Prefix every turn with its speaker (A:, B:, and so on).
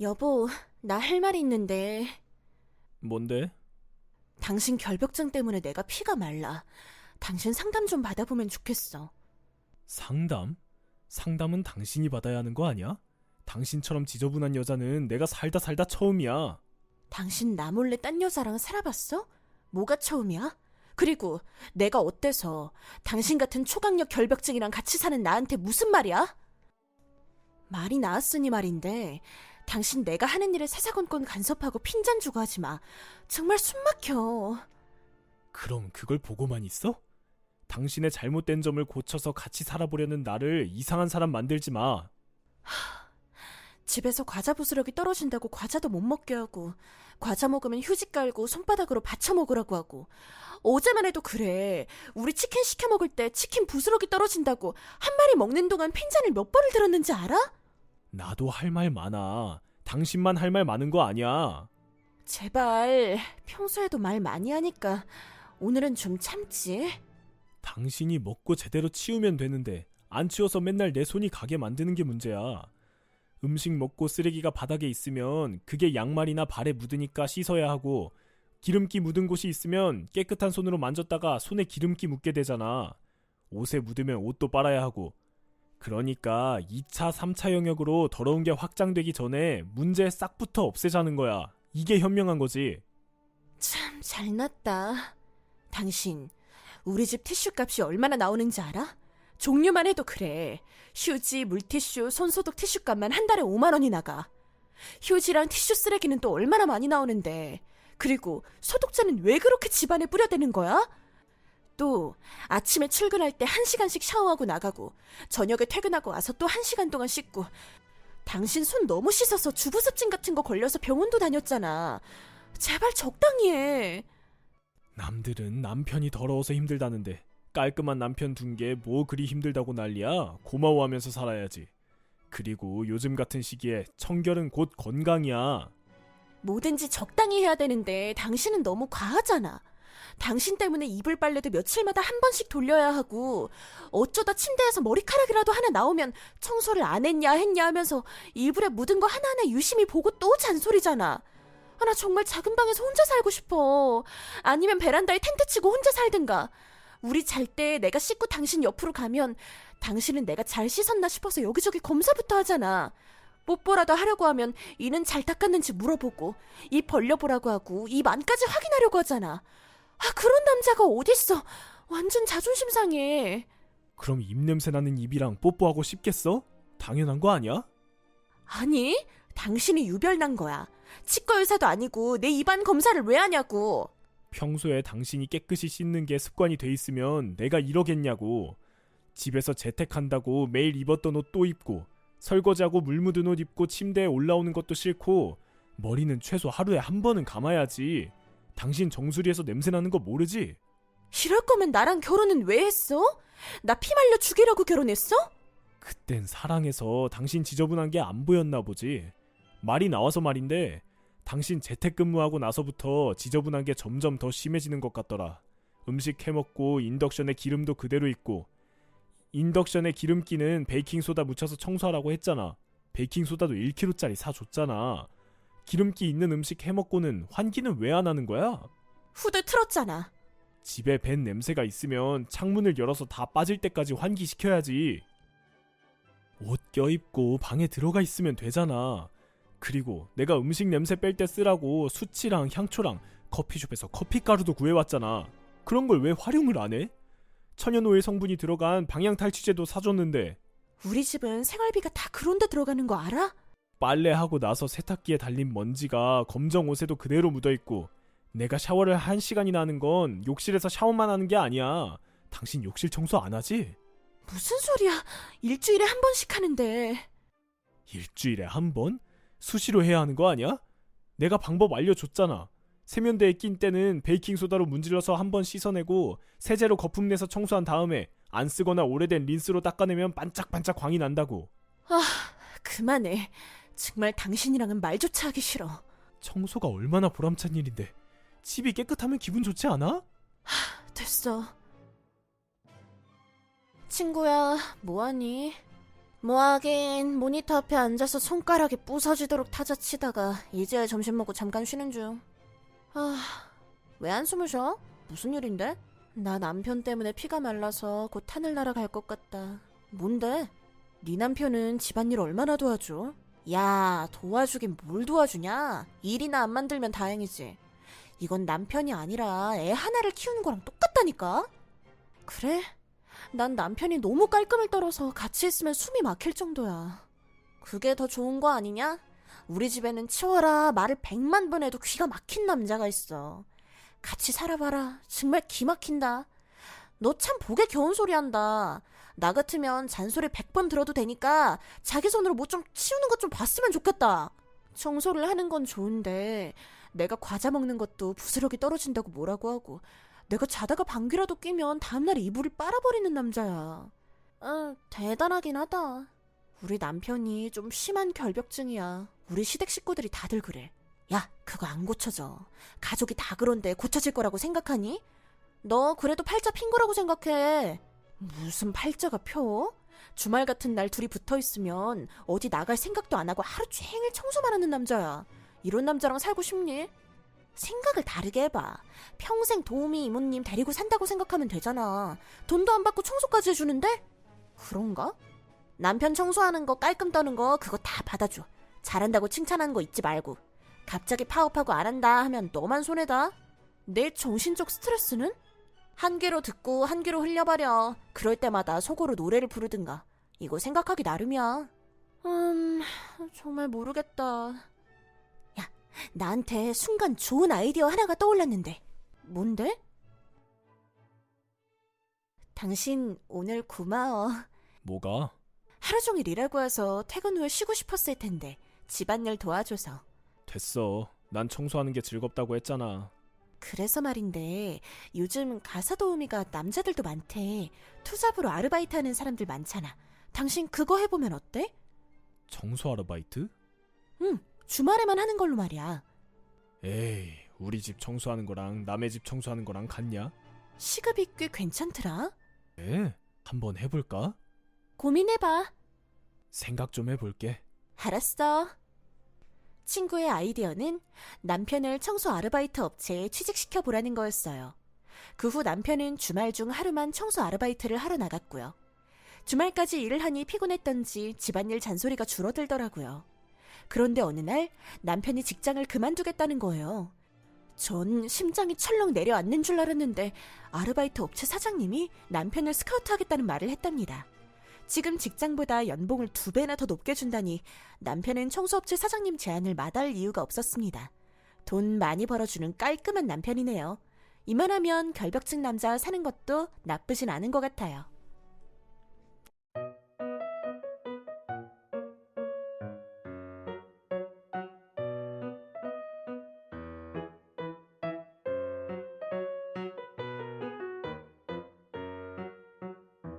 A: 여보, 나 할 말이 있는데
B: 뭔데?
A: 당신 결벽증 때문에 내가 피가 말라. 당신 상담 좀 받아보면 좋겠어.
B: 상담? 상담은 당신이 받아야 하는 거 아니야? 당신처럼 지저분한 여자는 내가 살다 살다 처음이야.
A: 당신 나 몰래 딴 여자랑 살아봤어? 뭐가 처음이야? 그리고 내가 어때서 당신 같은 초강력 결벽증이랑 같이 사는 나한테 무슨 말이야? 말이 나왔으니 말인데 당신 내가 하는 일을 사사건건 간섭하고 핀잔 주고 하지 마. 정말 숨 막혀.
B: 그럼 그걸 보고만 있어? 당신의 잘못된 점을 고쳐서 같이 살아보려는 나를 이상한 사람 만들지 마.
A: 집에서 과자 부스러기 떨어진다고 과자도 못 먹게 하고 과자 먹으면 휴지 깔고 손바닥으로 받쳐 먹으라고 하고 어제만 해도 그래 우리 치킨 시켜 먹을 때 치킨 부스러기 떨어진다고 한 마리 먹는 동안 핀잔을 몇 번을 들었는지 알아?
B: 나도 할 말 많아. 당신만 할 말 많은 거 아니야.
A: 제발 평소에도 말 많이 하니까 오늘은 좀 참지
B: 당신이 먹고 제대로 치우면 되는데 안 치워서 맨날 내 손이 가게 만드는 게 문제야. 음식 먹고 쓰레기가 바닥에 있으면 그게 양말이나 발에 묻으니까 씻어야 하고 기름기 묻은 곳이 있으면 깨끗한 손으로 만졌다가 손에 기름기 묻게 되잖아. 옷에 묻으면 옷도 빨아야 하고. 그러니까 2차, 3차 영역으로 더러운 게 확장되기 전에 문제 싹부터 없애자는 거야. 이게 현명한 거지.
A: 참 잘났다 당신 우리 집 티슈 값이 얼마나 나오는지 알아? 종류만 해도 그래 휴지, 물티슈, 손소독 티슈 값만 한 달에 5만 원이 나가 휴지랑 티슈 쓰레기는 또 얼마나 많이 나오는데 그리고 소독제는 왜 그렇게 집안에 뿌려대는 거야? 또 아침에 출근할 때 1시간씩 샤워하고 나가고 저녁에 퇴근하고 와서 또 1시간 동안 씻고 당신 손 너무 씻어서 주부습진 같은 거 걸려서 병원도 다녔잖아. 제발 적당히 해.
B: 남들은 남편이 더러워서 힘들다는데 깔끔한 남편 둔 게 뭐 그리 힘들다고 난리야. 고마워하면서 살아야지. 그리고 요즘 같은 시기에 청결은 곧 건강이야.
A: 뭐든지 적당히 해야 되는데 당신은 너무 과하잖아. 당신 때문에 이불 빨래도 며칠마다 한 번씩 돌려야 하고 어쩌다 침대에서 머리카락이라도 하나 나오면 청소를 안 했냐 했냐 하면서 이불에 묻은 거 하나하나 유심히 보고 또 잔소리잖아. 아, 나 정말 작은 방에서 혼자 살고 싶어. 아니면 베란다에 텐트 치고 혼자 살든가. 우리 잘 때 내가 씻고 당신 옆으로 가면 당신은 내가 잘 씻었나 싶어서 여기저기 검사부터 하잖아. 뽀뽀라도 하려고 하면 이는 잘 닦았는지 물어보고 입 벌려보라고 하고 입 안까지 확인하려고 하잖아. 아 그런 남자가 어딨어. 완전 자존심 상해.
B: 그럼 입냄새 나는 입이랑 뽀뽀하고 싶겠어? 당연한 거 아니야?
A: 아니 당신이 유별난 거야. 치과 의사도 아니고 내 입안 검사를 왜 하냐고.
B: 평소에 당신이 깨끗이 씻는 게 습관이 돼 있으면 내가 이러겠냐고. 집에서 재택한다고 매일 입었던 옷 또 입고 설거지하고 물 묻은 옷 입고 침대에 올라오는 것도 싫고 머리는 최소 하루에 한 번은 감아야지. 당신 정수리에서 냄새 나는 거 모르지?
A: 이럴 거면 나랑 결혼은 왜 했어? 나 피 말려 죽이려고 결혼했어?
B: 그땐 사랑해서 당신 지저분한 게 안 보였나 보지. 말이 나와서 말인데 당신 재택근무하고 나서부터 지저분한 게 점점 더 심해지는 것 같더라. 음식 해먹고 인덕션에 기름도 그대로 있고 인덕션에 기름기는 베이킹소다 묻혀서 청소하라고 했잖아. 베이킹소다도 1kg짜리 사줬잖아. 기름기 있는 음식 해먹고는 환기는 왜 안 하는 거야?
A: 후드 틀었잖아.
B: 집에 밴 냄새가 있으면 창문을 열어서 다 빠질 때까지 환기시켜야지. 옷 껴입고 방에 들어가 있으면 되잖아. 그리고 내가 음식 냄새 뺄 때 쓰라고 수치랑 향초랑 커피숍에서 커피가루도 구해왔잖아. 그런 걸 왜 활용을 안 해? 천연오일 성분이 들어간 방향 탈취제도 사줬는데
A: 우리 집은 생활비가 다 그런데 들어가는 거 알아?
B: 빨래하고 나서 세탁기에 달린 먼지가 검정 옷에도 그대로 묻어있고 내가 샤워를 한 시간이나 하는 건 욕실에서 샤워만 하는 게 아니야. 당신 욕실 청소 안 하지?
A: 무슨 소리야? 일주일에 한 번씩 하는데.
B: 일주일에 한 번? 수시로 해야 하는 거 아니야? 내가 방법 알려줬잖아. 세면대에 낀 때는 베이킹소다로 문질러서 한 번 씻어내고 세제로 거품 내서 청소한 다음에 안 쓰거나 오래된 린스로 닦아내면 반짝반짝 광이 난다고.
A: 아, 그만해. 정말 당신이랑은 말조차 하기 싫어.
B: 청소가 얼마나 보람찬 일인데. 집이 깨끗하면 기분 좋지 않아?
A: 됐어. 친구야, 뭐하니? 뭐 하긴 모니터 앞에 앉아서 손가락이 부서지도록 타자치다가 이제 점심 먹고 잠깐 쉬는 중. 아, 왜 한숨을 쉬어? 무슨 일인데? 나 남편 때문에 피가 말라서 곧 하늘 날아갈 것 같다. 뭔데? 네 남편은 집안일 얼마나 도와줘? 야, 도와주긴 뭘 도와주냐? 일이나 안 만들면 다행이지. 이건 남편이 아니라 애 하나를 키우는 거랑 똑같다니까? 그래? 난 남편이 너무 깔끔을 떨어서 같이 있으면 숨이 막힐 정도야. 그게 더 좋은 거 아니냐? 우리 집에는 치워라 말을 백만 번 해도 귀가 막힌 남자가 있어. 같이 살아봐라. 정말 기 막힌다. 너 참 보기 겨운 소리 한다. 나 같으면 잔소리 백번 들어도 되니까 자기 손으로 뭐 좀 치우는 것 좀 봤으면 좋겠다. 청소를 하는 건 좋은데 내가 과자 먹는 것도 부스러기 떨어진다고 뭐라고 하고 내가 자다가 방귀라도 끼면 다음날 이불을 빨아버리는 남자야. 아, 대단하긴 하다. 우리 남편이 좀 심한 결벽증이야. 우리 시댁 식구들이 다들 그래. 야, 그거 안 고쳐져. 가족이 다 그런데 고쳐질 거라고 생각하니? 너 그래도 팔자 핀 거라고 생각해. 무슨 팔자가 펴? 주말 같은 날 둘이 붙어 있으면 어디 나갈 생각도 안 하고 하루 종일 청소만 하는 남자야. 이런 남자랑 살고 싶니? 생각을 다르게 해봐. 평생 도우미 이모님 데리고 산다고 생각하면 되잖아. 돈도 안 받고 청소까지 해주는데? 그런가? 남편 청소하는 거 깔끔 떠는 거 그거 다 받아줘. 잘한다고 칭찬하는 거 잊지 말고. 갑자기 파업하고 안 한다 하면 너만 손해다. 내 정신적 스트레스는? 한 귀로 듣고 한 귀로 흘려버려. 그럴 때마다 속으로 노래를 부르든가. 이거 생각하기 나름이야. 음, 정말 모르겠다. 야, 나한테 순간 좋은 아이디어 하나가 떠올랐는데. 뭔데? 당신 오늘 고마워.
B: 뭐가?
A: 하루 종일 일하고 와서 퇴근 후에 쉬고 싶었을 텐데 집안일 도와줘서.
B: 됐어. 난 청소하는 게 즐겁다고 했잖아.
A: 그래서 말인데 요즘 가사 도우미가 남자들도 많대. 투잡으로 아르바이트 하는 사람들 많잖아. 당신 그거 해보면 어때?
B: 청소 아르바이트?
A: 응, 주말에만 하는 걸로 말이야.
B: 에이, 우리 집 청소하는 거랑 남의 집 청소하는 거랑 같냐?
A: 시급이 꽤 괜찮더라.
B: 에? 한번 해볼까?
A: 고민해봐.
B: 생각 좀 해볼게.
A: 알았어. 친구의 아이디어는 남편을 청소 아르바이트 업체에 취직시켜 보라는 거였어요. 그 후 남편은 주말 중 하루만 청소 아르바이트를 하러 나갔고요. 주말까지 일을 하니 피곤했던지 집안일 잔소리가 줄어들더라고요. 그런데 어느 날 남편이 직장을 그만두겠다는 거예요. 전 심장이 철렁 내려앉는 줄 알았는데 아르바이트 업체 사장님이 남편을 스카우트 하겠다는 말을 했답니다. 지금 직장보다 연봉을 두 배나 더 높게 준다니 남편은 청소업체 사장님 제안을 마다할 이유가 없었습니다. 돈 많이 벌어주는 깔끔한 남편이네요. 이만하면 결벽증 남자와 사는 것도 나쁘진 않은 것 같아요.